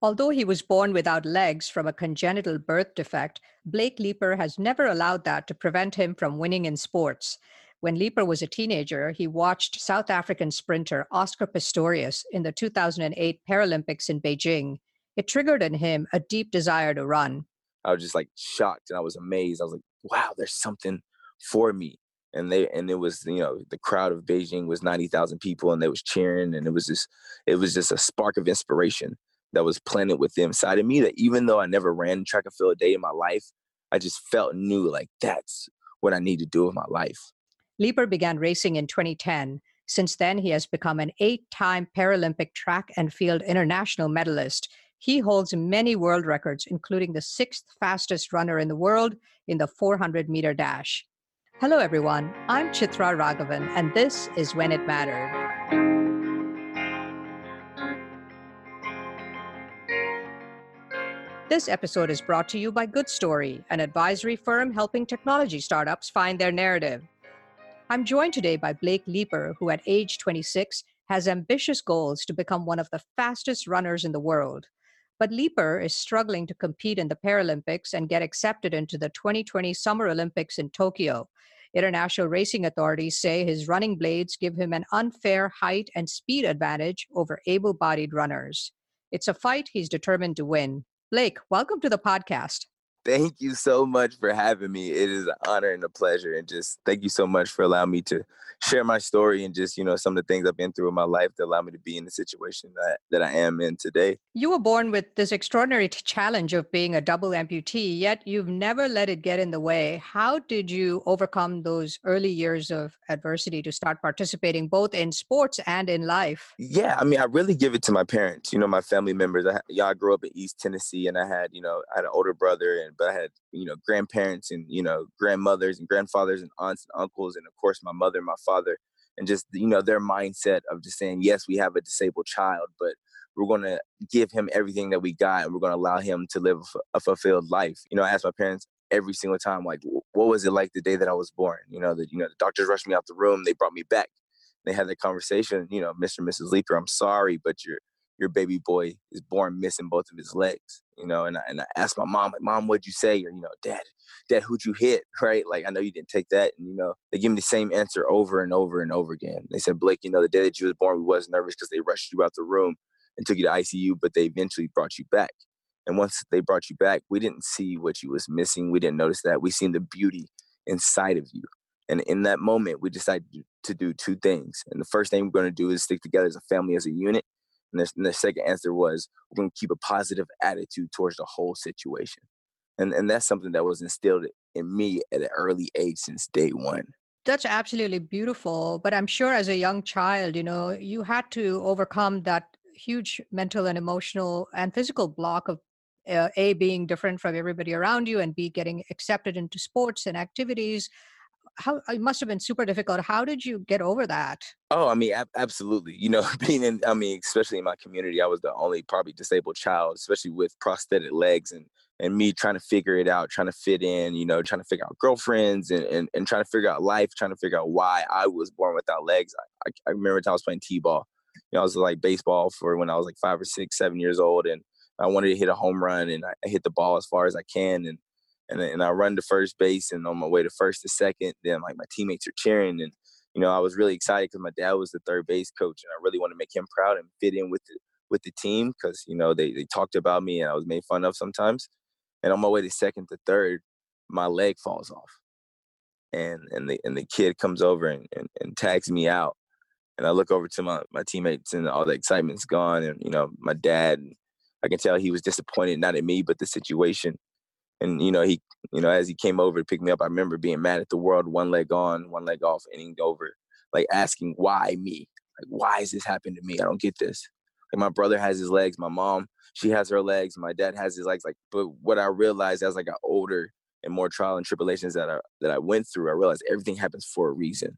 Although he was born without legs from a congenital birth defect, Blake Leeper has never allowed that to prevent him from winning in sports. When Leeper was a teenager, he watched South African sprinter Oscar Pistorius in the 2008 Paralympics in Beijing. It triggered in him a deep desire to run. I was just like shocked and I was amazed. I was like, wow, there's something for me. And they and it was, you know, the crowd of Beijing was 90,000 people and they was cheering and it was just it was just a spark of inspiration that was planted within inside of me that even though I never ran track and field a day in my life, I just felt new like that's what I need to do with my life. Leeper began racing in 2010. Since then, he has become an eight time Paralympic track and field international medalist. He holds many world records, including the sixth fastest runner in the world in the 400 meter dash. Hello, everyone. I'm Chitra Raghavan, and this is When It Mattered. This episode is brought to you by Good Story, an advisory firm helping technology startups find their narrative. I'm joined today by Blake Leeper, who at age 26 has ambitious goals to become one of the fastest runners in the world. But Leeper is struggling to compete in the Paralympics and get accepted into the 2020 Summer Olympics in Tokyo. International racing authorities say his running blades give him an unfair height and speed advantage over able bodied runners. It's a fight he's determined to win. Blake, welcome to the podcast. Thank you so much for having me. It is an honor and a pleasure. And just thank you so much for allowing me to share my story and just, you know, some of the things I've been through in my life that allow me to be in the situation that, that I am in today. You were born with this extraordinary challenge of being a double amputee, yet you've never let it get in the way. How did you overcome those early years of adversity to start participating both in sports and in life? Yeah, I mean, I really give it to my parents, you know, my family members. I, y'all grew up in East Tennessee and I had, you know, I had an older brother and but I had, you know, grandparents and, you know, grandmothers and grandfathers and aunts and uncles and of course my mother and my father and just you know their mindset of just saying yes we have a disabled child but we're going to give him everything that we got and we're going to allow him to live a fulfilled life. You know i ask my parents every single time like what was it like the day that i was born? You know that you know the doctors rushed me out the room they brought me back. They had that conversation you know mr and mrs leeper i'm sorry but you're your baby boy is born missing both of his legs, you know, and I, and I asked my mom, like, mom, what'd you say? Or, you know, dad, dad, who'd you hit? Right. Like, I know you didn't take that. And, you know, they give me the same answer over and over and over again. They said, Blake, you know, the day that you was born, we was nervous because they rushed you out the room and took you to ICU, but they eventually brought you back. And once they brought you back, we didn't see what you was missing. We didn't notice that. We seen the beauty inside of you. And in that moment, we decided to do two things. And the first thing we're going to do is stick together as a family, as a unit. And the, and the second answer was we're going to keep a positive attitude towards the whole situation. And, and that's something that was instilled in me at an early age since day one. That's absolutely beautiful. But I'm sure as a young child, you know, you had to overcome that huge mental and emotional and physical block of uh, a being different from everybody around you and b getting accepted into sports and activities how it must have been super difficult. How did you get over that? Oh, I mean, ab- absolutely. You know, being in, I mean, especially in my community, I was the only probably disabled child, especially with prosthetic legs and and me trying to figure it out, trying to fit in, you know, trying to figure out girlfriends and, and, and trying to figure out life, trying to figure out why I was born without legs. I, I, I remember I was playing T-ball. You know, I was like baseball for when I was like five or six, seven years old. And I wanted to hit a home run and I hit the ball as far as I can. And and and I run to first base and on my way to first to second, then like my teammates are cheering and you know I was really excited because my dad was the third base coach and I really want to make him proud and fit in with the with the team because you know they they talked about me and I was made fun of sometimes. And on my way to second to third, my leg falls off, and and the and the kid comes over and, and, and tags me out, and I look over to my my teammates and all the excitement's gone, and you know my dad. I can tell he was disappointed, not at me, but the situation and you know he you know as he came over to pick me up i remember being mad at the world one leg on one leg off inning over like asking why me? Like why is this happening to me? I don't get this. Like my brother has his legs my mom she has her legs my dad has his legs like but what i realized as i got older and more trial and tribulations that i that i went through i realized everything happens for a reason.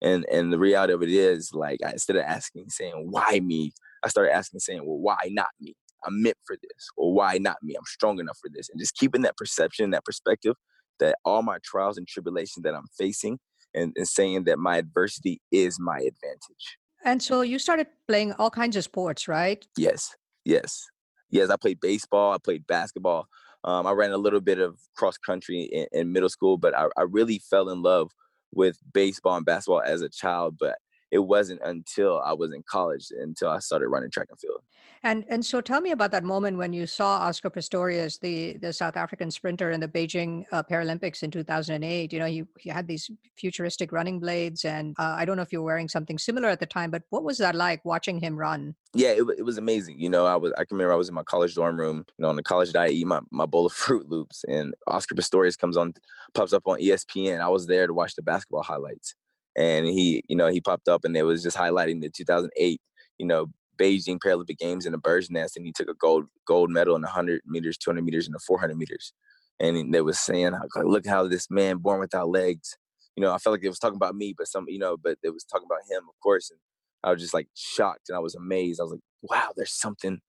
And and the reality of it is like I, instead of asking saying why me? I started asking saying well why not me I'm meant for this, or why not me? I'm strong enough for this. And just keeping that perception, that perspective that all my trials and tribulations that I'm facing and, and saying that my adversity is my advantage. And so you started playing all kinds of sports, right? Yes, yes. Yes, I played baseball. I played basketball. Um, I ran a little bit of cross country in, in middle school, but I, I really fell in love with baseball and basketball as a child. But it wasn't until I was in college until I started running track and field. And and so tell me about that moment when you saw Oscar Pistorius, the the South African sprinter in the Beijing uh, Paralympics in 2008. You know, he, he had these futuristic running blades, and uh, I don't know if you were wearing something similar at the time, but what was that like watching him run? Yeah, it, it was amazing. You know, I was I can remember I was in my college dorm room, you know, on the college diet, eat my, my bowl of Froot Loops, and Oscar Pistorius comes on, pops up on ESPN. I was there to watch the basketball highlights and he, you know, he popped up and it was just highlighting the 2008, you know, Beijing Paralympic Games in the bird's nest, and he took a gold gold medal in 100 meters, 200 meters, and the 400 meters. And they was saying, "Look how this man born without legs." You know, I felt like it was talking about me, but some, you know, but it was talking about him, of course. And I was just like shocked, and I was amazed. I was like, "Wow, there's something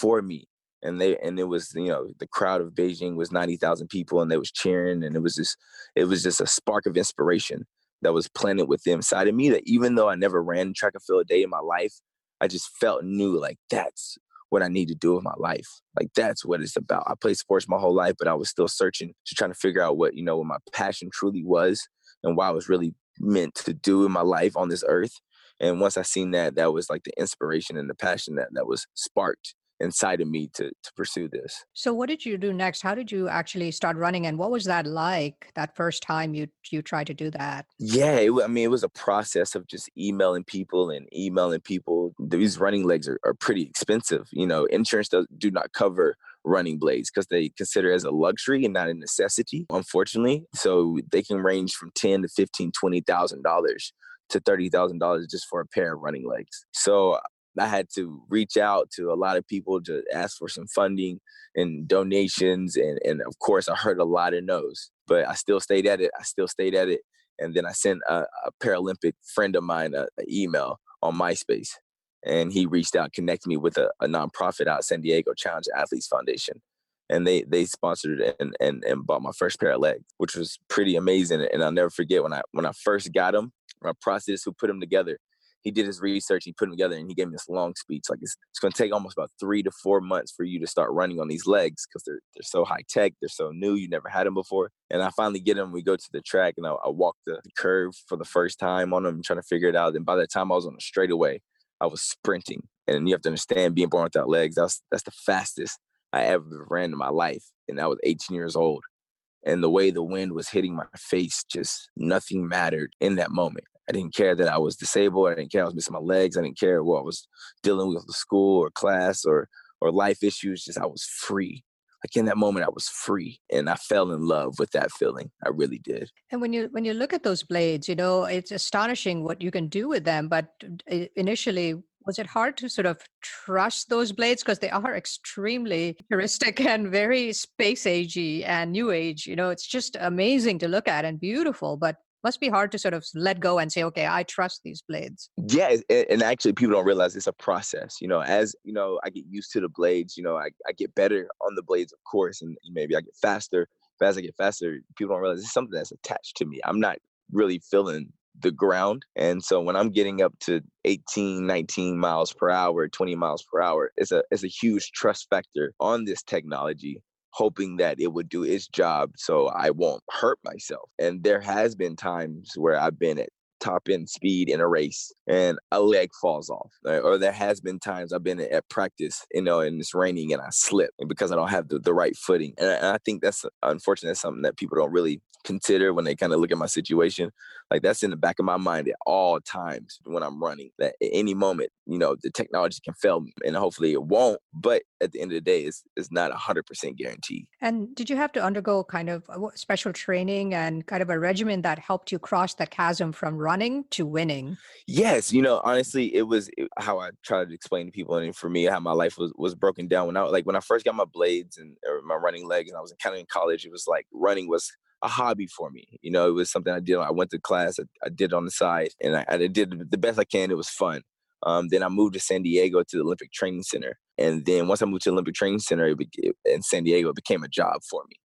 for me." And they, and it was, you know, the crowd of Beijing was 90,000 people, and they was cheering, and it was just, it was just a spark of inspiration that was planted within inside of me that even though I never ran track and field a day in my life, I just felt new like that's what I need to do with my life. Like that's what it's about. I played sports my whole life, but I was still searching to trying to figure out what, you know, what my passion truly was and why I was really meant to do in my life on this earth. And once I seen that, that was like the inspiration and the passion that that was sparked inside of me to to pursue this. So what did you do next? How did you actually start running and what was that like that first time you you tried to do that? Yeah, it, I mean it was a process of just emailing people and emailing people. These running legs are, are pretty expensive. You know, insurance does do not cover running blades because they consider it as a luxury and not a necessity, unfortunately. So they can range from 10 to 15, 20,000 dollars to thirty thousand dollars just for a pair of running legs. So I had to reach out to a lot of people to ask for some funding and donations. And, and of course, I heard a lot of no's, but I still stayed at it. I still stayed at it. And then I sent a, a Paralympic friend of mine an email on MySpace. And he reached out, connected me with a, a nonprofit out San Diego, Challenged Athletes Foundation. And they they sponsored and, and and bought my first pair of legs, which was pretty amazing. And I'll never forget when I when I first got them, my prosthetist who put them together he did his research, he put them together, and he gave me this long speech. Like it's, it's going to take almost about three to four months for you to start running on these legs because they're they're so high tech, they're so new, you never had them before. And I finally get them. We go to the track, and I, I walk the, curve for the first time on them, trying to figure it out. And by the time I was on the straightaway, I was sprinting. And you have to understand, being born without legs, that's that's the fastest I ever ran in my life, and I was 18 years old and the way the wind was hitting my face just nothing mattered in that moment I didn't care that I was disabled. I didn't care I was missing my legs. I didn't care what I was dealing with the school or class or or life issues. Just I was free. Like in that moment, I was free, and I fell in love with that feeling. I really did. And when you when you look at those blades, you know it's astonishing what you can do with them. But initially, was it hard to sort of trust those blades because they are extremely heuristic and very space agey and new age you know it's just amazing to look at and beautiful but must be hard to sort of let go and say okay i trust these blades. Yeah and actually people don't realize it's a process you know as you know i get used to the blades you know i, I get better on the blades of course and maybe i get faster but as i get faster people don't realize it's something that's attached to me. I'm not really feeling the ground and so when i'm getting up to 18 19 miles per hour 20 miles per hour it's a it's a huge trust factor on this technology hoping that it would do its job so I won't hurt myself. And there has been times where I've been at top end speed in a race and a leg falls off. Right? Or there has been times I've been at practice, you know, and it's raining and I slip because I don't have the, the right footing. And I, and I think that's uh, unfortunate. That's something that people don't really consider when they kind of look at my situation. Like that's in the back of my mind at all times when I'm running. That at any moment, you know, the technology can fail me, and hopefully it won't. But at the end of the day, it's it's not hundred percent guaranteed. And did you have to undergo kind of uh, special training and kind of a regimen that helped you cross that chasm from running to winning? Yes, you know, honestly, it was how I tried to explain to people, and for me, how my life was was broken down when I like when I first got my blades and my running legs, and I was in County College. It was like running was a hobby for me. You know, it was something I did. I went to class, I, I did on the side, and I, I, did the best I can. It was fun. Um, then I moved to San Diego to the Olympic Training Center, and then once I moved to the Olympic Training Center in San Diego, it became a job for me.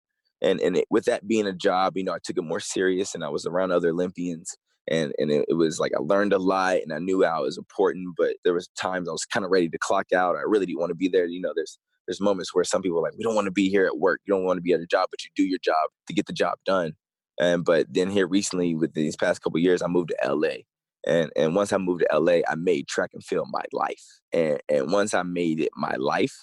And and it, with that being a job, you know, I took it more serious, and I was around other Olympians, and and it, it, was like I learned a lot, and I knew how it was important. But there was times I was kind of ready to clock out. I really didn't want to be there. You know, there's there's moments where some people are like, we don't want to be here at work. You don't want to be at a job, but you do your job to get the job done. And but then here recently, with these past couple years, I moved to LA. And and once I moved to LA, I made track and field my life. And and once I made it my life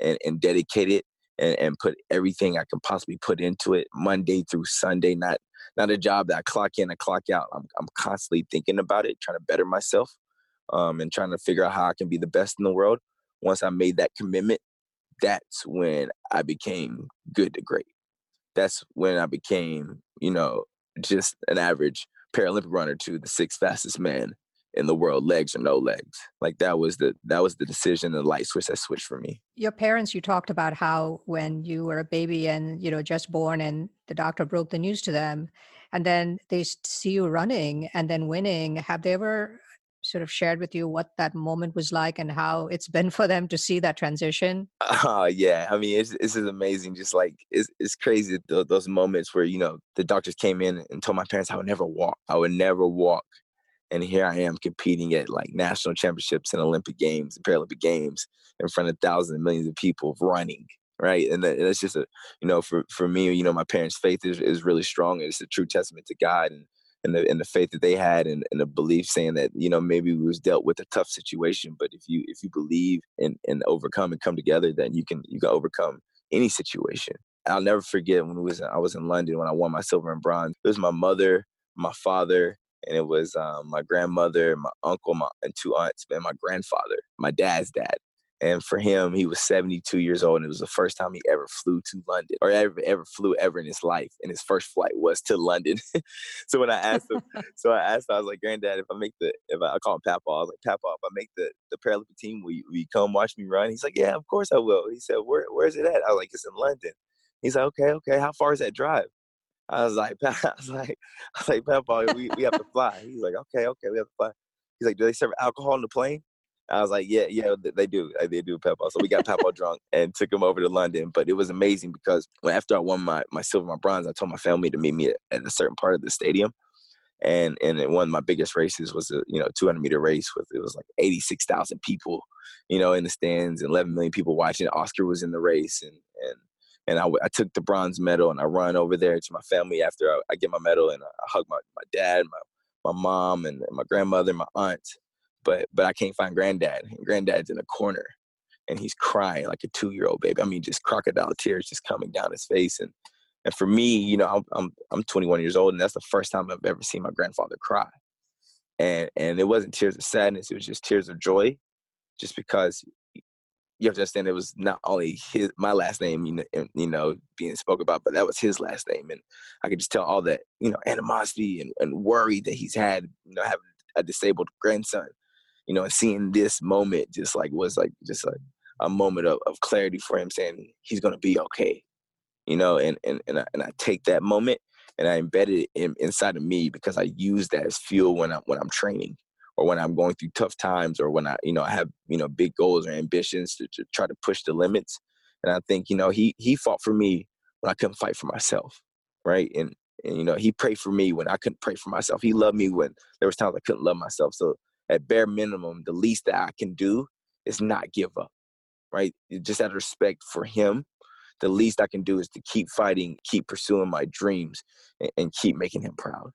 and, and dedicated and, and put everything I can possibly put into it, Monday through Sunday, not not a job that I clock in and clock out. I'm I'm constantly thinking about it, trying to better myself, um, and trying to figure out how I can be the best in the world. Once I made that commitment, that's when I became good to great. That's when I became, you know, just an average Paralympic runner to the sixth fastest man in the world, legs or no legs. Like that was the that was the decision, the light switch that switched for me. Your parents, you talked about how when you were a baby and you know just born, and the doctor broke the news to them, and then they see you running and then winning. Have they ever sort of shared with you what that moment was like and how it's been for them to see that transition? Oh yeah, I mean it's it's amazing. Just like it's it's crazy those moments where you know the doctors came in and told my parents I would never walk. I would never walk, and here I am competing at like national championships and Olympic games and Paralympic games in front of thousands and millions of people running. Right, and that's just a you know for for me, you know, my parents' faith is is really strong. It's a true testament to God and and the and the faith that they had and, and the belief saying that you know maybe we was dealt with a tough situation but if you if you believe and and overcome and come together then you can you can overcome any situation i'll never forget when it was i was in london when i won my silver and bronze it was my mother my father and it was um, my grandmother my uncle my and two aunts and my grandfather my dad's dad and for him, he was 72 years old, and it was the first time he ever flew to London, or ever ever flew ever in his life. And his first flight was to London. so when I asked him, so I asked, him, I was like, "Granddad, if I make the, if I, I call him Papa, I was like, Papa, if I make the the Paralympic team, will you, will you come watch me run?" He's like, "Yeah, of course I will." He said, "Where where's it at?" I was like, "It's in London." He's like, "Okay, okay. How far is that drive?" I was like, I was like, I was like, Papa, we, we have to fly. He's like, okay, okay, we have to fly. He's like, do they serve alcohol on the plane? I was like, yeah, yeah, they do. They do Papa. So we got Papa drunk and took him over to London. But it was amazing because when after I won my, my silver, my bronze, I told my family to meet me at, at a certain part of the stadium. And and one of my biggest races was a you know 200 meter race with it was like 86,000 people, you know, in the stands and 11 million people watching. Oscar was in the race and and and I, I took the bronze medal and I run over there to my family after I, I get my medal and I, I hug my, my dad, my my mom and my grandmother, and my aunt but but I can't find granddad. And granddad's in a corner and he's crying like a two year old baby. I mean, just crocodile tears just coming down his face. And and for me, you know, I'm I'm I'm 21 years old, and that's the first time I've ever seen my grandfather cry. And and it wasn't tears of sadness; it was just tears of joy, just because you have to understand it was not only his my last name, you know, you know, being spoke about, but that was his last name, and I could just tell all that you know animosity and, and worry that he's had, you know, having a disabled grandson you know, and seeing this moment just like was like just like a moment of, of clarity for him saying he's gonna be okay. You know, and and and I, and I take that moment and I embed it in, inside of me because I use that as fuel when I'm when I'm training or when I'm going through tough times or when I you know I have you know big goals or ambitions to, to try to push the limits. And I think you know he he fought for me when I couldn't fight for myself, right? And and you know he prayed for me when I couldn't pray for myself. He loved me when there was times I couldn't love myself. So at bare minimum, the least that I can do is not give up, right? Just out of respect for him, the least I can do is to keep fighting, keep pursuing my dreams, and, and keep making him proud.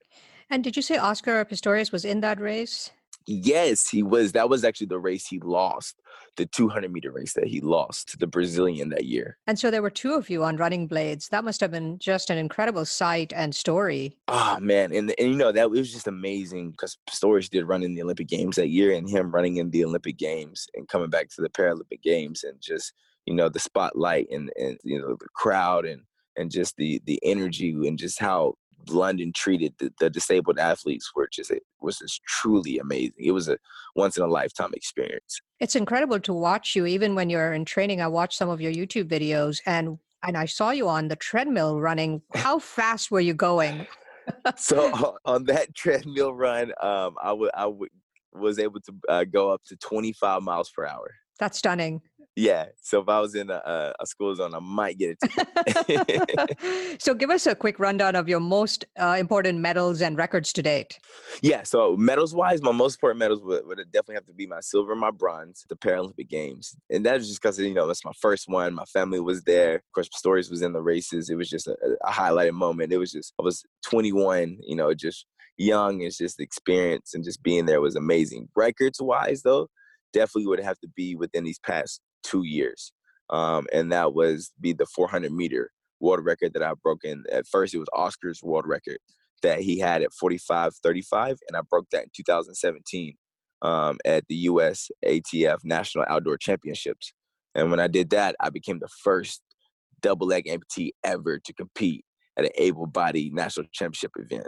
And did you say Oscar Pistorius was in that race? Yes, he was. That was actually the race he lost, the 200 meter race that he lost to the Brazilian that year. And so there were two of you on Running Blades. That must have been just an incredible sight and story. Oh man, and and you know that was just amazing because Pistorius did run in the Olympic Games that year, and him running in the Olympic Games and coming back to the Paralympic Games, and just you know the spotlight and and you know the crowd and and just the the energy and just how London treated the, the, disabled athletes were just it was just truly amazing. It was a once in a lifetime experience. It's incredible to watch you even when you're in training. I watched some of your YouTube videos and and I saw you on the treadmill running. How fast were you going? so on that treadmill run, um, I would I would was able to uh, go up to 25 miles per hour. That's stunning. Yeah. So if I was in a, a school zone, I might get it. so give us a quick rundown of your most uh, important medals and records to date. Yeah. So medals wise, my most important medals would, would definitely have to be my silver and my bronze the Paralympic Games. And that was just because, you know, that's my first one. My family was there. Of course, Pistorius was in the races. It was just a, a highlighted moment. It was just, I was 21, you know, just young. It's just the experience and just being there was amazing. Records wise, though, definitely would have to be within these past two years. Um, and that was be the 400 meter world record that I broke in. At first, it was Oscar's world record that he had at 45.35, and I broke that in 2017 um, at the U.S. ATF National Outdoor Championships. And when I did that, I became the first double leg amputee ever to compete at an able-bodied national championship event,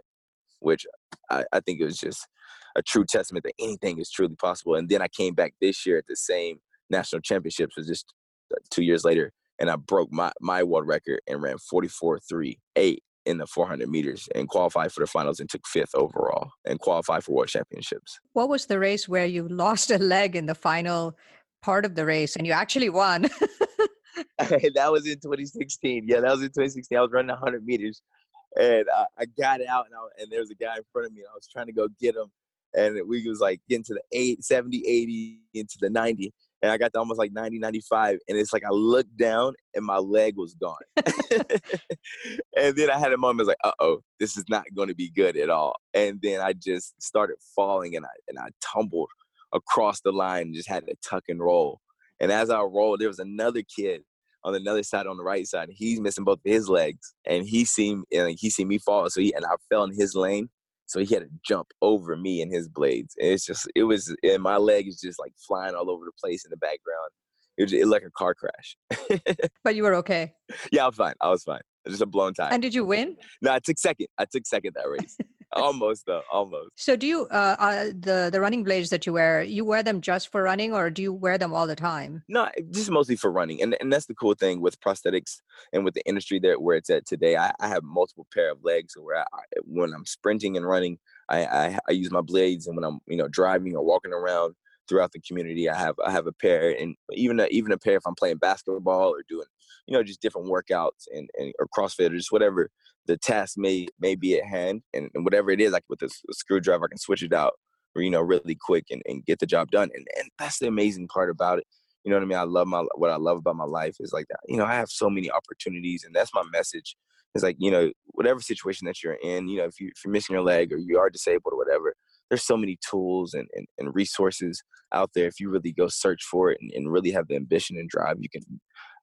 which I, I think it was just a true testament that anything is truly possible. And then I came back this year at the same national championships was just uh, two years later, and I broke my my world record and ran 44.38 in the 400 meters and qualified for the finals and took fifth overall and qualified for world championships. What was the race where you lost a leg in the final part of the race and you actually won? that was in 2016. Yeah, that was in 2016. I was running 100 meters and I, I got out and, I, and there was a guy in front of me and I was trying to go get him and we was like getting to the 8 70 80 into the 90 and I got to almost like 90, 95. And it's like I looked down and my leg was gone. and then I had a moment, I was like, uh oh, this is not going to be good at all. And then I just started falling and I, and I tumbled across the line and just had to tuck and roll. And as I rolled, there was another kid on another side on the right side. He's missing both of his legs. And he seen and he seen me fall. So he and I fell in his lane so he had to jump over me and his blades. And it's just, it was, and my leg is just like flying all over the place in the background. It was, it was like a car crash. but you were okay. Yeah, I was fine. I was fine. Just a blown tire. And did you win? No, I took second. I took second that race almost though almost. So do you uh, uh, the the running blades that you wear you wear them just for running or do you wear them all the time? No just mostly for running and and that's the cool thing with prosthetics and with the industry that where it's at today. I, I have multiple pair of legs where I, when i'm sprinting and running I, I i use my blades and when i'm you know driving or walking around throughout the community. I have I have a pair, and even a, even a pair if I'm playing basketball or doing you know just different workouts and, and or CrossFit or just whatever the task may may be at hand, and, whatever it is, like with a, a, screwdriver, I can switch it out, or you know, really quick and, and get the job done. And and that's the amazing part about it. You know what I mean? I love my what I love about my life is like that. You know, I have so many opportunities, and that's my message. It's like you know, whatever situation that you're in, you know, if you if you're missing your leg or you are disabled or whatever, there's so many tools and, and, and resources out there. If you really go search for it and, and really have the ambition and drive, you can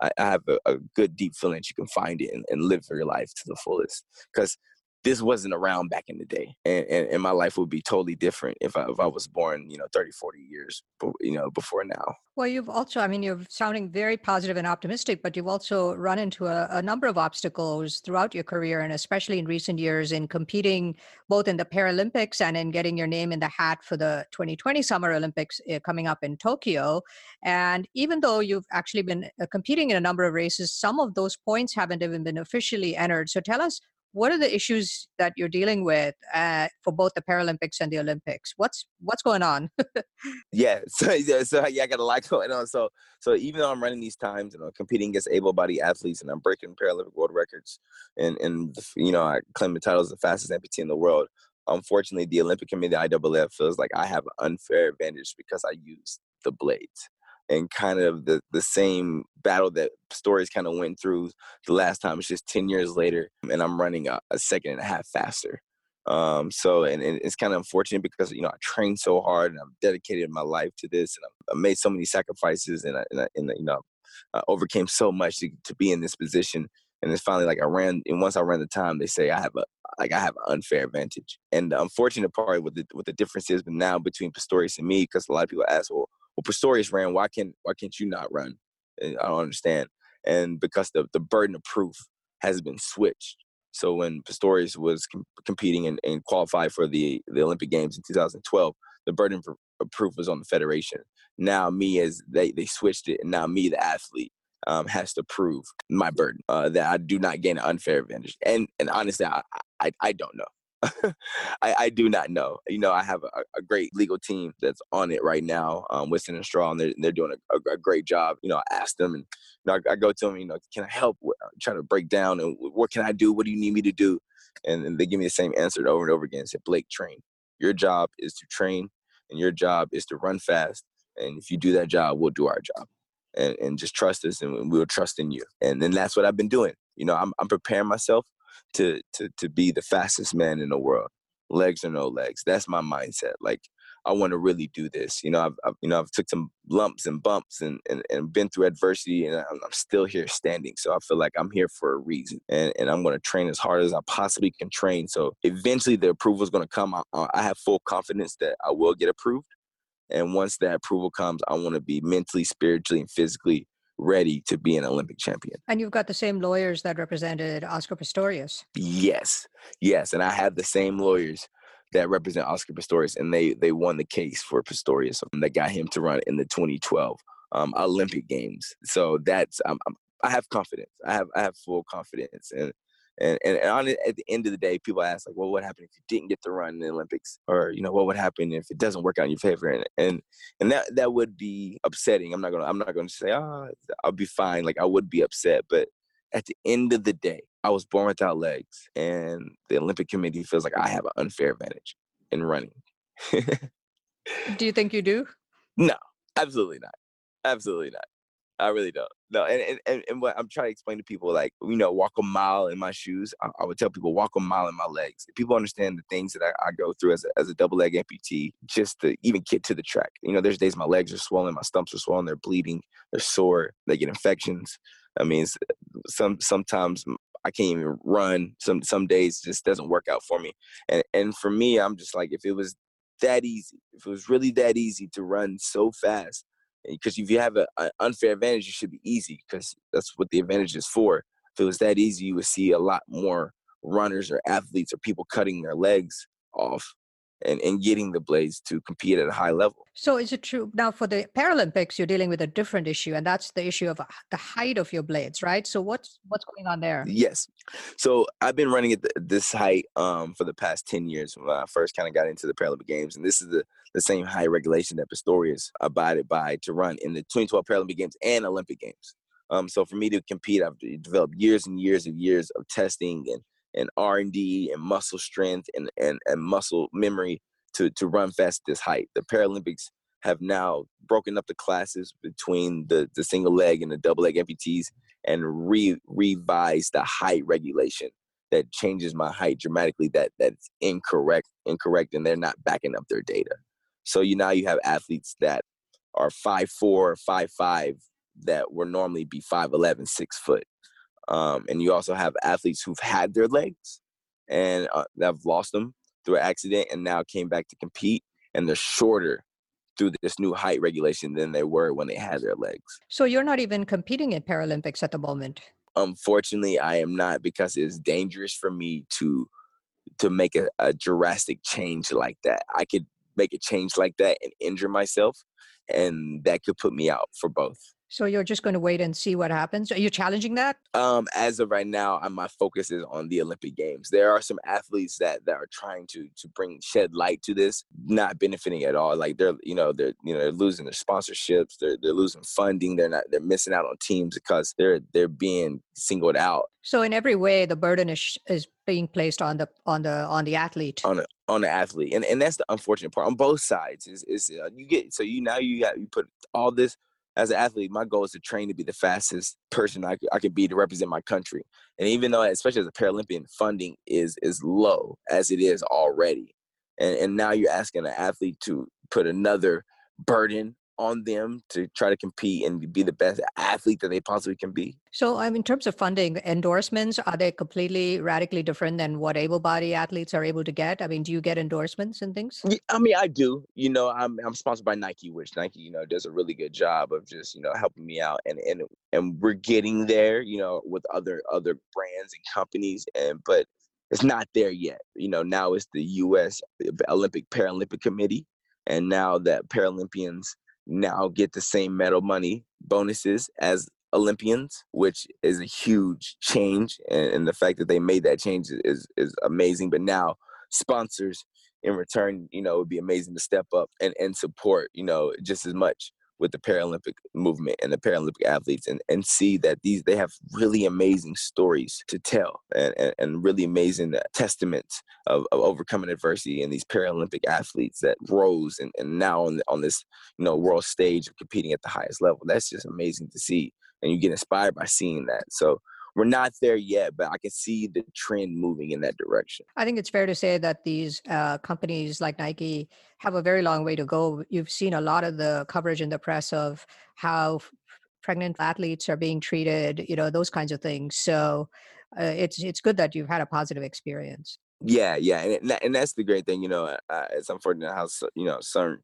I, I have a, a, good deep feeling that you can find it and, and live your life to the fullest. Because this wasn't around back in the day and, and, and, my life would be totally different if I, if I was born you know 30 40 years you know before now. Well you've also i mean you're sounding very positive and optimistic but you've also run into a, a number of obstacles throughout your career and especially in recent years in competing both in the paralympics and in getting your name in the hat for the 2020 summer olympics uh, coming up in tokyo. And even though you've actually been uh, competing in a number of races some of those points haven't even been officially entered. So tell us what are the issues that you're dealing with uh, for both the Paralympics and the Olympics? What's what's going on? yeah, so yeah, so yeah, I got a lot going on. So so even though I'm running these times and I'm competing against able-bodied athletes and I'm breaking Paralympic world records and and you know I claim the title as the fastest amputee in the world. Unfortunately, the Olympic Committee, the IAAF, feels like I have an unfair advantage because I use the blades and kind of the the same battle that Pistorius kind of went through the last time. It's just ten years later, and I'm running a, a second and a half faster. Um, so and, and, it's kind of unfortunate because you know I trained so hard and I've dedicated my life to this and I've, made so many sacrifices and I, and, I, and you know I overcame so much to, to be in this position. And it's finally like I ran, and once I ran the time, they say I have a like I have an unfair advantage. And the unfortunate part with the with the difference is now between Pistorius and me, because a lot of people ask, well, well, Pistorius ran. Why can't why can't you not run? And I don't understand. And because the the burden of proof has been switched. So when Pistorius was com- competing and, and, qualified for the the Olympic Games in 2012, the burden of proof was on the federation. Now me as they they switched it, and now me the athlete um, has to prove my burden uh, that I do not gain an unfair advantage. And and honestly, I, I I don't know. I, I, do not know. You know, I have a, a, great legal team that's on it right now, um, Winston and Strawn, and they're, they're doing a, a, great job. You know, I ask them, and you know, I, I, go to them. You know, can I help? I'm trying to break down, and what can I do? What do you need me to do? And, and they give me the same answer over and over again. Say, Blake, train. Your job is to train, and your job is to run fast. And if you do that job, we'll do our job. And, and just trust us, and we'll trust in you. And then that's what I've been doing. You know, I'm, I'm preparing myself to to to be the fastest man in the world, legs or no legs. That's my mindset. Like I want to really do this. You know, I've, I've, you know I've took some lumps and bumps and, and, and been through adversity, and I'm, I'm, still here standing. So I feel like I'm here for a reason, and, and I'm going to train as hard as I possibly can train. So eventually, the approval is going to come. I, I have full confidence that I will get approved, and once that approval comes, I want to be mentally, spiritually, and physically ready to be an Olympic champion. And you've got the same lawyers that represented Oscar Pistorius. Yes, yes, and I have the same lawyers that represent Oscar Pistorius, and they they won the case for Pistorius that got him to run in the 2012 um, Olympic Games. So that's i have confidence. I have I have full confidence, and and, and, on it, at the end of the day, people ask like, well, what happened if you didn't get to run in the Olympics? Or, you know, what would happen if it doesn't work out in your favor? And and, and that that would be upsetting. I'm not gonna I'm not gonna say, oh, I'll be fine. Like I would be upset. But at the end of the day, I was born without legs. And the Olympic Committee feels like I have an unfair advantage in running. do you think you do? No, absolutely not. Absolutely not. I really don't. No, and, and and what I'm trying to explain to people, like you know, walk a mile in my shoes. I, I would tell people walk a mile in my legs. If people understand the things that I, I go through as a, as a double leg amputee, just to even get to the track. You know, there's days my legs are swollen, my stumps are swollen, they're bleeding, they're sore, they get infections. I mean, some sometimes I can't even run. Some some days just doesn't work out for me. And and for me, I'm just like, if it was that easy, if it was really that easy to run so fast because if you have an unfair advantage, it should be easy because that's what the advantage is for. If it was that easy, you would see a lot more runners or athletes or people cutting their legs off and, and getting the blades to compete at a high level. So is it true now for the Paralympics you're dealing with a different issue and that's the issue of uh, the height of your blades, right? So what's what's going on there? Yes. So I've been running at this height um, for the past 10 years when I first kind of got into the Paralympic Games and this is the the same height regulation that Pistorius abided by to run in the 2012 Paralympic Games and Olympic Games. Um, so for me to compete, I've developed years and years and years of testing and and R and D and muscle strength and, and and muscle memory to to run fast this height. The Paralympics have now broken up the classes between the the single leg and the double leg amputees and re revised the height regulation that changes my height dramatically. That that's incorrect, incorrect, and they're not backing up their data. So you now you have athletes that are five four, five five that would normally be five eleven, six foot. Um, and you also have athletes who've had their legs and uh, that have lost them through an accident and now came back to compete and they're shorter through this new height regulation than they were when they had their legs. So you're not even competing in Paralympics at the moment. Unfortunately, I am not because it's dangerous for me to to make a, a drastic change like that. I could make a change like that and injure myself and that could put me out for both. So you're just going to wait and see what happens. Are you challenging that? Um, as of right now, my focus is on the Olympic Games. There are some athletes that, that are trying to to bring shed light to this, not benefiting at all. Like they're you know they're you know they're losing their sponsorships, they're they're losing funding, they're not they're missing out on teams because they're they're being singled out. So in every way, the burden is is being placed on the on the on the athlete. On the on the athlete, and and that's the unfortunate part on both sides. Is is uh, you get so you now you got you put all this as an athlete, my goal is to train to be the fastest person I I could be to represent my country. And even though, especially as a Paralympian, funding is is low as it is already, and and now you're asking an athlete to put another burden on them to try to compete and be the best athlete that they possibly can be. So, um, in terms of funding, endorsements are they completely radically different than what able-bodied athletes are able to get? I mean, do you get endorsements and things? Yeah, I mean, I do. You know, I'm I'm sponsored by Nike, which Nike, you know, does a really good job of just you know helping me out, and and and we're getting there, you know, with other other brands and companies, and but it's not there yet. You know, now it's the U.S. Olympic Paralympic Committee, and now that Paralympians now get the same medal money bonuses as Olympians, which is a huge change. And, and, the fact that they made that change is is amazing. But now sponsors in return, you know, it would be amazing to step up and, and support, you know, just as much with the Paralympic movement and the Paralympic athletes and, and see that these they have really amazing stories to tell and, and, and really amazing uh, testaments of, of, overcoming adversity and these Paralympic athletes that rose and, and now on, on this you know world stage competing at the highest level. That's just amazing to see and you get inspired by seeing that. So we're not there yet, but I can see the trend moving in that direction. I think it's fair to say that these uh, companies like Nike have a very long way to go. You've seen a lot of the coverage in the press of how pregnant athletes are being treated, you know, those kinds of things. So uh, it's it's good that you've had a positive experience. Yeah, yeah, and and that's the great thing, you know. Uh, it's unfortunate how you know certain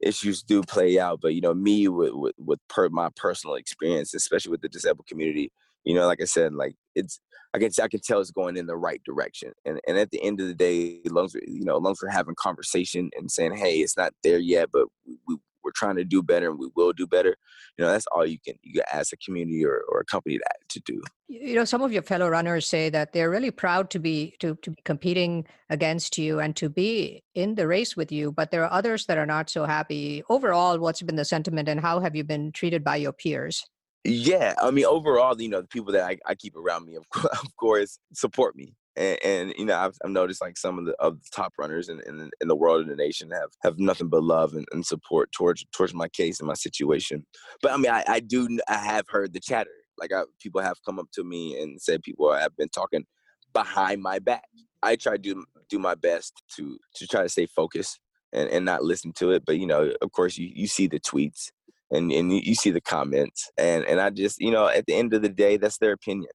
issues do play out, but you know, me with with, with per, my personal experience, especially with the disabled community, you know, like I said, like it's I can I can tell it's going in the right direction. And and at the end of the day, long you know, as we're having conversation and saying, hey, it's not there yet, but we we're trying to do better and we will do better you know that's all you can you can ask a community or, or a company to, to do you know some of your fellow runners say that they're really proud to be to, to be competing against you and to be in the race with you but there are others that are not so happy overall what's been the sentiment and how have you been treated by your peers yeah, I mean, overall, you know, the people that I, I keep around me, of, of course, support me. And, and, you know, I've, I've, noticed like some of the of the top runners in, in, in the world and the nation have have nothing but love and, and, support towards towards my case and my situation. But I mean, I, I do I have heard the chatter. Like I, people have come up to me and said people have been talking behind my back. I try to do do my best to to try to stay focused and, and not listen to it. But you know, of course, you you see the tweets and and you see the comments and and I just you know at the end of the day that's their opinion.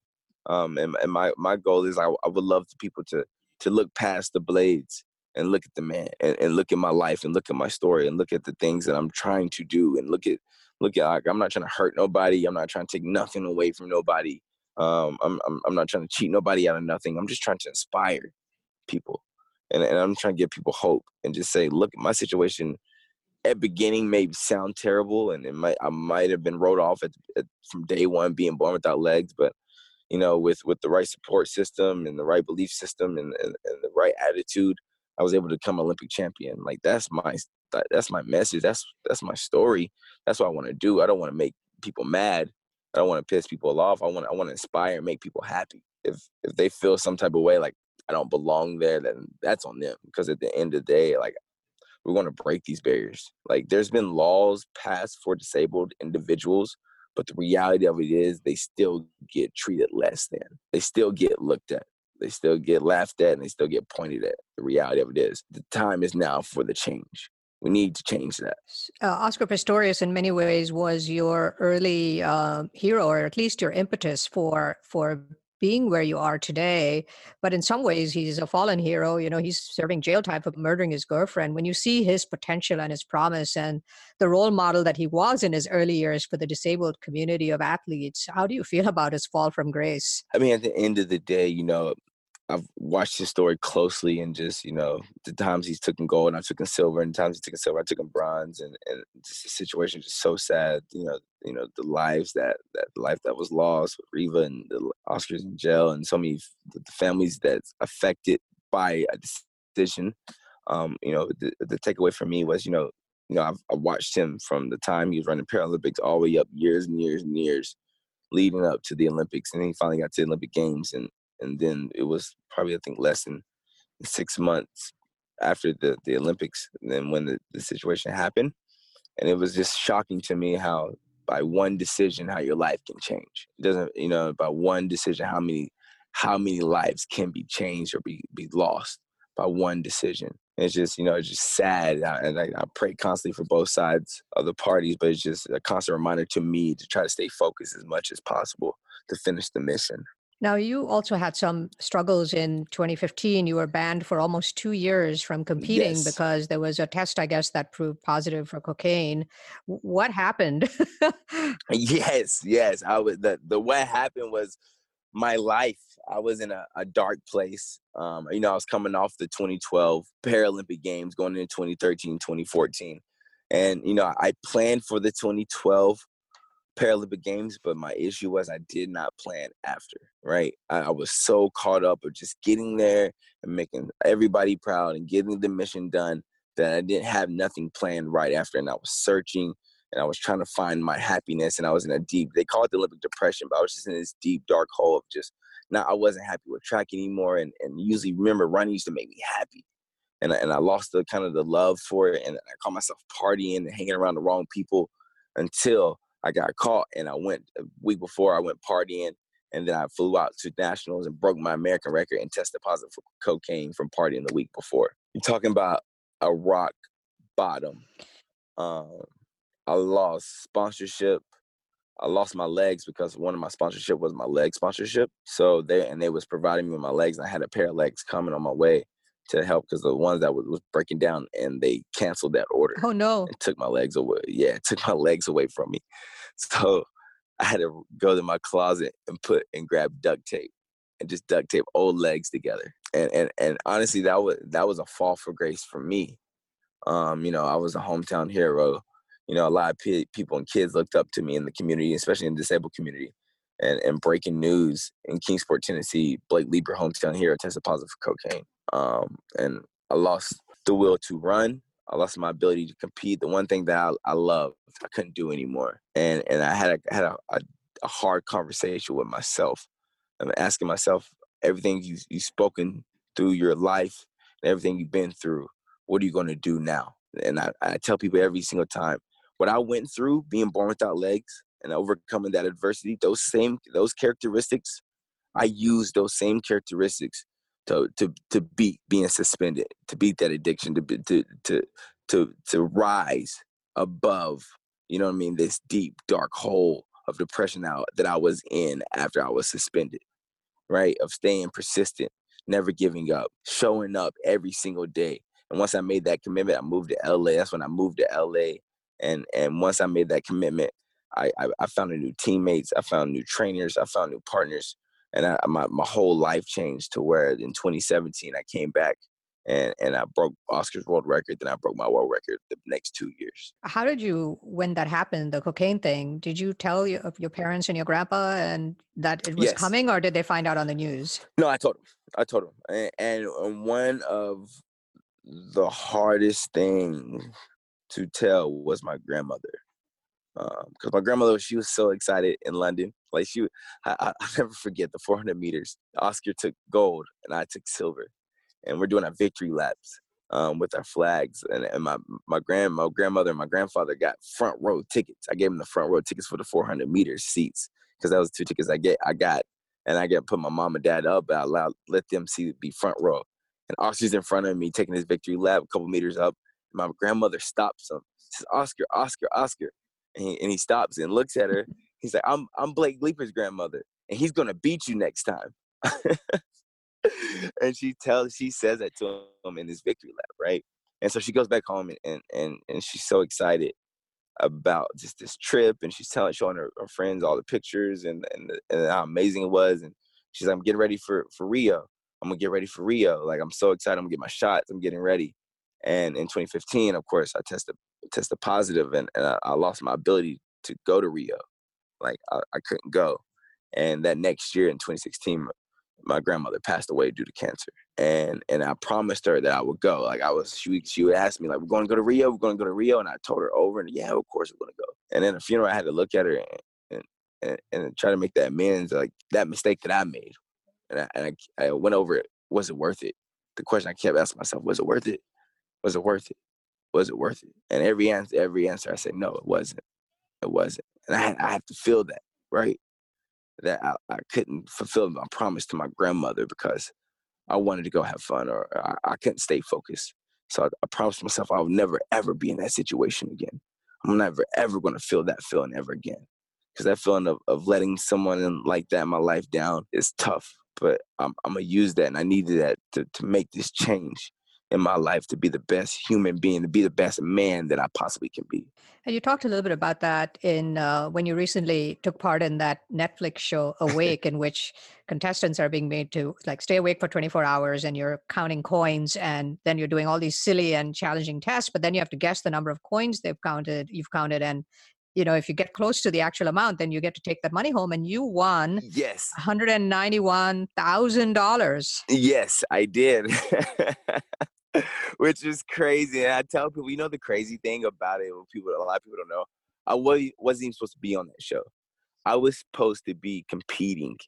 Um and, and my my goal is I, I would love to people to to look past the blades and look at the man and, and look at my life and look at my story and look at the things that I'm trying to do and look at look at like I'm not trying to hurt nobody I'm not trying to take nothing away from nobody um I'm I'm, I'm not trying to cheat nobody out of nothing I'm just trying to inspire people and, and I'm trying to give people hope and just say look at my situation at beginning may sound terrible, and it might I might have been wrote off at, at, from day one being born without legs, but you know, with with the right support system and the right belief system and, and, and the right attitude, I was able to become Olympic champion. Like that's my that's my message. That's that's my story. That's what I want to do. I don't want to make people mad. I don't want to piss people off. I want I want to inspire and make people happy. If if they feel some type of way like I don't belong there, then that's on them. Because at the end of the day, like we're going to break these barriers. Like there's been laws passed for disabled individuals, but the reality of it is they still get treated less than. They still get looked at. They still get laughed at and they still get pointed at. The reality of it is the time is now for the change. We need to change that. Uh, Oscar Pistorius, in many ways, was your early uh, hero, or at least your impetus for for being where you are today. But in some ways, he's a fallen hero. You know, he's serving jail time for murdering his girlfriend. When you see his potential and his promise and the role model that he was in his early years for the disabled community of athletes, how do you feel about his fall from grace? I mean, at the end of the day, you know, I've watched his story closely and just, you know, the times he's taken gold and I took him silver and the times he took silver, I took him bronze and, and just the situation is just so sad, you know, you know, the lives that, that life that was lost with Reeva and the Oscars in jail and so many the families that's affected by a decision. Um, you know, the, the takeaway for me was, you know, you know, I've, I watched him from the time he was running Paralympics all the way up years and years and years leading up to the Olympics. And then he finally got to the Olympic Games. And and then it was probably I think less than six months after the the Olympics, then when the, the situation happened, and it was just shocking to me how by one decision how your life can change. It doesn't you know by one decision how many how many lives can be changed or be be lost by one decision. And it's just you know it's just sad, and I, I pray constantly for both sides of the parties, but it's just a constant reminder to me to try to stay focused as much as possible to finish the mission. Now, you also had some struggles in 2015. You were banned for almost two years from competing yes. because there was a test, I guess, that proved positive for cocaine. What happened? yes, yes. I was the the what happened was my life. I was in a, a dark place. Um, you know, I was coming off the 2012 Paralympic Games, going into 2013, 2014, and you know, I planned for the 2012 Paralympic Games, but my issue was I did not plan after, right? I, I, was so caught up with just getting there and making everybody proud and getting the mission done that I didn't have nothing planned right after. And I was searching and I was trying to find my happiness and I was in a deep, they call it the Olympic depression, but I was just in this deep, dark hole of just, now I wasn't happy with track anymore. And, and usually remember running used to make me happy. And I, and I lost the kind of the love for it. And I caught myself partying and hanging around the wrong people until I got caught and I went a week before I went partying and then I flew out to nationals and broke my American record and tested positive for cocaine from partying the week before. You're talking about a rock bottom. Um, I lost sponsorship. I lost my legs because one of my sponsorship was my leg sponsorship. So they and they was providing me with my legs. And I had a pair of legs coming on my way to help because the ones that was, was breaking down and they canceled that order. Oh no! And took my legs away. Yeah, took my legs away from me. So I had to go to my closet and put and grab duct tape and just duct tape old legs together. And and and honestly, that was that was a fall for grace for me. Um, you know, I was a hometown hero. You know, a lot of p- people and kids looked up to me in the community, especially in the disabled community. And, and breaking news in Kingsport, Tennessee, Blake Leeper, hometown hero, tested positive for cocaine. Um, and I lost the will to run. I lost my ability to compete. The one thing that I, I loved, I couldn't do anymore. And and I had a, had a, a, a hard conversation with myself. I'm asking myself everything you you've spoken through your life and everything you've been through. What are you going to do now? And I, I tell people every single time what I went through, being born without legs and overcoming that adversity. Those same those characteristics, I use those same characteristics to to to beat being suspended, to beat that addiction, to to to to to rise above. You know what I mean? This deep dark hole of depression now that I was in after I was suspended, right? Of staying persistent, never giving up, showing up every single day. And once I made that commitment, I moved to LA. That's when I moved to LA. And and once I made that commitment, I, I, I found new teammates, I found new trainers, I found new partners and I, my my whole life changed to where in 2017 I came back and and I broke Oscar's world record. Then I broke my world record the next two years. How did you, when that happened, the cocaine thing? Did you tell your, your parents and your grandpa and that it was yes. coming, or did they find out on the news? No, I told them. I told them, and, and one of the hardest things to tell was my grandmother because um, my grandmother she was so excited in London. Like she, I, will never forget the 400 meters. Oscar took gold and I took silver, and we're doing our victory laps um, with our flags. And, and my my grand my grandmother and my grandfather got front row tickets. I gave them the front row tickets for the 400 meters seats because that was two tickets I get I got, and I get put my mom and dad up, but I allowed let them see be front row. And Oscar's in front of me taking his victory lap, a couple meters up. My grandmother stops him. Says, Oscar, Oscar, Oscar and he, and he stops and looks at her. He's like, "I'm I'm Blake Leeper's grandmother, and he's gonna beat you next time." and she tells, she says that to him in his victory lap, right? And so she goes back home and and and, and she's so excited about just this trip, and she's telling, showing her, her friends all the pictures and, and and how amazing it was, and she's like, "I'm getting ready for for Rio. I'm gonna get ready for Rio. Like I'm so excited. I'm gonna get my shots. I'm getting ready." And in 2015, of course, I tested tested positive and, and I, I, lost my ability to go to Rio. Like I, I, couldn't go. And that next year in 2016, my grandmother passed away due to cancer. And and I promised her that I would go. Like I was, she she would ask me like, "We're going to go to Rio. We're going to go to Rio." And I told her over and yeah, of course we're going to go. And then the funeral, I had to look at her and and, and, try to make that amends, like that mistake that I made. And I, and I, I went over it. Was it worth it? The question I kept asking myself: Was it worth it? Was it worth it? Was it worth it? And every answer, every answer, I said, no, it wasn't. It wasn't. And I had, I had to feel that, right? That I, I couldn't fulfill my promise to my grandmother because I wanted to go have fun or I, I couldn't stay focused. So I, I promised myself I would never, ever be in that situation again. I'm never, ever going to feel that feeling ever again. Because that feeling of, of letting someone in like that in my life down is tough. But I'm, I'm going to use that and I needed that to, to make this change in my life to be the best human being, to be the best man that I possibly can be. And you talked a little bit about that in uh, when you recently took part in that Netflix show Awake, in which contestants are being made to like stay awake for 24 hours, and you're counting coins, and then you're doing all these silly and challenging tests, but then you have to guess the number of coins they've counted, you've counted, and you know, if you get close to the actual amount, then you get to take that money home. And you won yes $191,000. Yes, I did. Which is crazy. And I tell people, you know, the crazy thing about it, people, a lot of people don't know, I wasn't even supposed to be on that show. I was supposed to be competing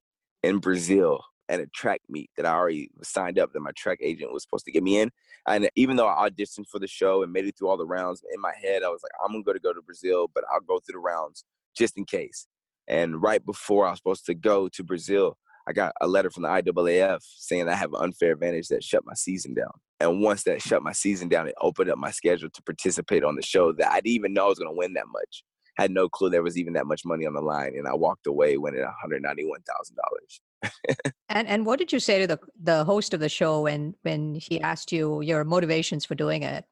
in Brazil at a track meet that I already signed up that my track agent was supposed to get me in. And even though I auditioned for the show and made it through all the rounds, in my head I was like, I'm gonna go to Brazil, but I'll go through the rounds just in case. And right before I was supposed to go to Brazil, I got a letter from the IAAF saying I have an unfair advantage that shut my season down. And once that shut my season down, it opened up my schedule to participate on the show that I didn't even know I was going to win that much. had no clue there was even that much money on the line, and I walked away winning one hundred ninety one thousand dollars. and and what did you say to the the host of the show when when he asked you your motivations for doing it?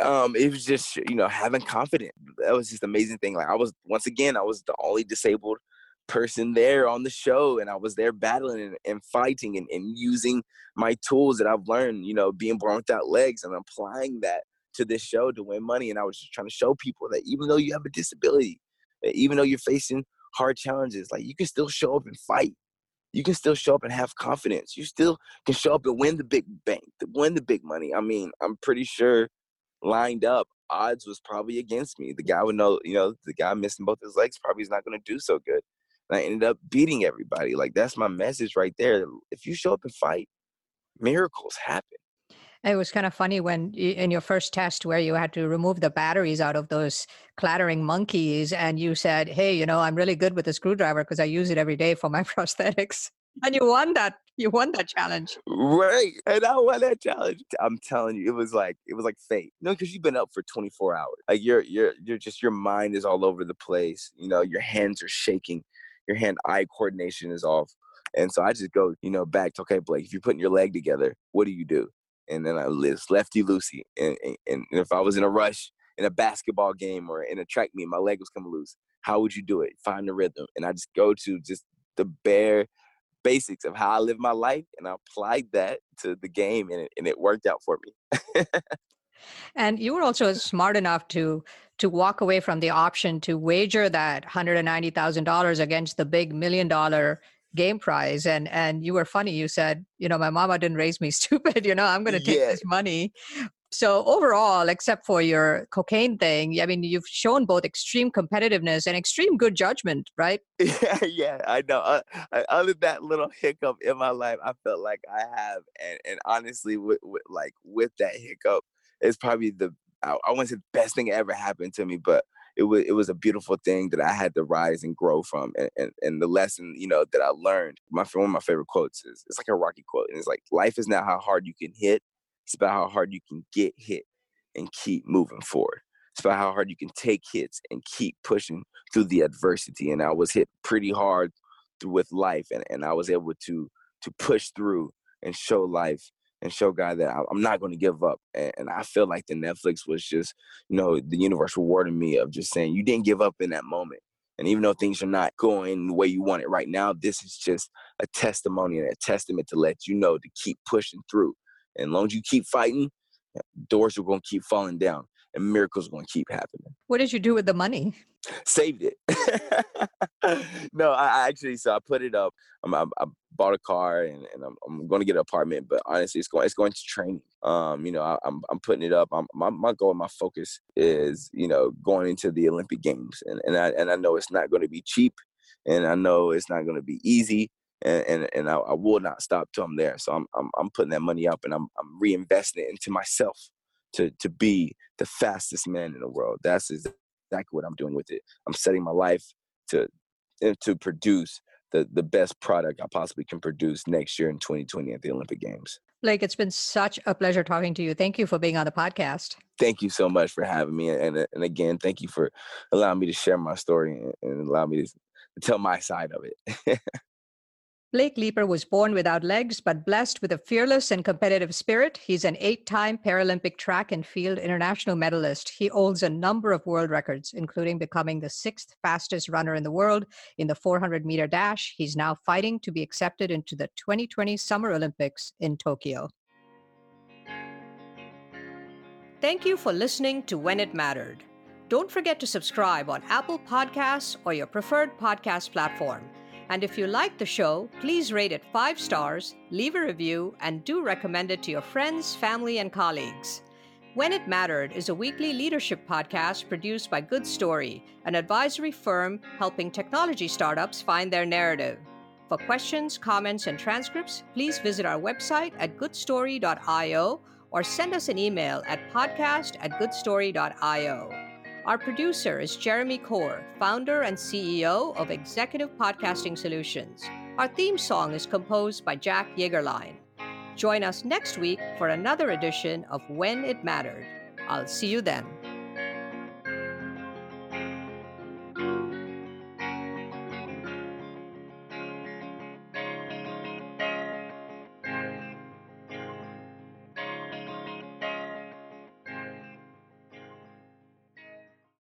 Um, it was just you know having confidence. That was just amazing thing. Like I was once again, I was the only disabled person there on the show and I was there battling and, and fighting and, and, using my tools that I've learned, you know, being born without legs and applying that to this show to win money. And I was just trying to show people that even though you have a disability, even though you're facing hard challenges, like you can still show up and fight. You can still show up and have confidence. You still can show up and win the big bank, win the big money. I mean, I'm pretty sure lined up, odds was probably against me. The guy would know, you know, the guy missing both his legs probably is not going to do so good. And I ended up beating everybody. Like that's my message right there. If you show up and fight, miracles happen. It was kind of funny when in your first test where you had to remove the batteries out of those clattering monkeys, and you said, "Hey, you know, I'm really good with a screwdriver because I use it every day for my prosthetics." And you won that. You won that challenge. Right, and I won that challenge. I'm telling you, it was like it was like fate. You know, because you've been up for 24 hours. Like you're you're you're just your mind is all over the place. You know, your hands are shaking your hand-eye coordination is off. And so I just go, you know, back to okay, Blake. If you're putting your leg together, what do you do? And then I list lefty loosey. And, and, and if I was in a rush in a basketball game or in a track meet, my leg was coming loose. How would you do it? Find the rhythm. And I just go to just the bare basics of how I live my life, and I applied that to the game, and it, and it worked out for me. and you were also smart enough to to walk away from the option to wager that $190,000 against the big million dollar game prize. And and you were funny. You said you know my mama didn't raise me stupid. You know i'm going to take yeah. this money. So overall except for your cocaine thing i mean you've shown both extreme competitiveness and extreme good judgment right? Yeah yeah i know. Uh, other than that little hiccup in my life i felt like i have and and honestly with, with like with that hiccup it's probably the I, I wouldn't say the best thing ever happened to me, but it was it was a beautiful thing that I had to rise and grow from, and, and, and the lesson you know that I learned. My one of my favorite quotes is it's like a Rocky quote, and it's like life is not how hard you can hit; it's about how hard you can get hit and keep moving forward. It's about how hard you can take hits and keep pushing through the adversity. And I was hit pretty hard with life, and, and I was able to to push through and show life and show God that I'm not going to give up. And, I feel like the Netflix was just, you know, the universe rewarding me of just saying you didn't give up in that moment. And even though things are not going the way you want it right now, this is just a testimony and a testament to let you know to keep pushing through. And as long as you keep fighting, doors are going to keep falling down and miracles going to keep happening. What did you do with the money? Saved it. no, I actually, so I put it up. Um, I, I bought a car and, and I'm, I'm going to get an apartment, but honestly, it's going, it's going to training. Um, you know, I, am I'm, I'm putting it up. I'm, my, my goal, my focus is, you know, going into the Olympic games. And, and I, and I know it's not going to be cheap and I know it's not going to be easy and and, and I, I, will not stop till I'm there. So I'm, I'm I'm putting that money up and I'm I'm reinvesting it into myself to to be the fastest man in the world. That's exactly what I'm doing with it. I'm setting my life to eh, to produce the the best product I possibly can produce next year in 2020 at the Olympic Games. Blake, it's been such a pleasure talking to you. Thank you for being on the podcast. Thank you so much for having me, and and again, thank you for allowing me to share my story and, and allow me to, to tell my side of it. Blake Leeper was born without legs, but blessed with a fearless and competitive spirit. He's an eight time Paralympic track and field international medalist. He holds a number of world records, including becoming the sixth fastest runner in the world in the 400 meter dash. He's now fighting to be accepted into the 2020 Summer Olympics in Tokyo. Thank you for listening to When It Mattered. Don't forget to subscribe on Apple Podcasts or your preferred podcast platform. And if you like the show, please rate it five stars, leave a review, and do recommend it to your friends, family, and colleagues. When It Mattered is a weekly leadership podcast produced by Good Story, an advisory firm helping technology startups find their narrative. For questions, comments, and transcripts, please visit our website at goodstory.io or send us an email at podcast at goodstory.io. Our producer is Jeremy Kaur, founder and CEO of Executive Podcasting Solutions. Our theme song is composed by Jack Yeagerline. Join us next week for another edition of When It Mattered. I'll see you then.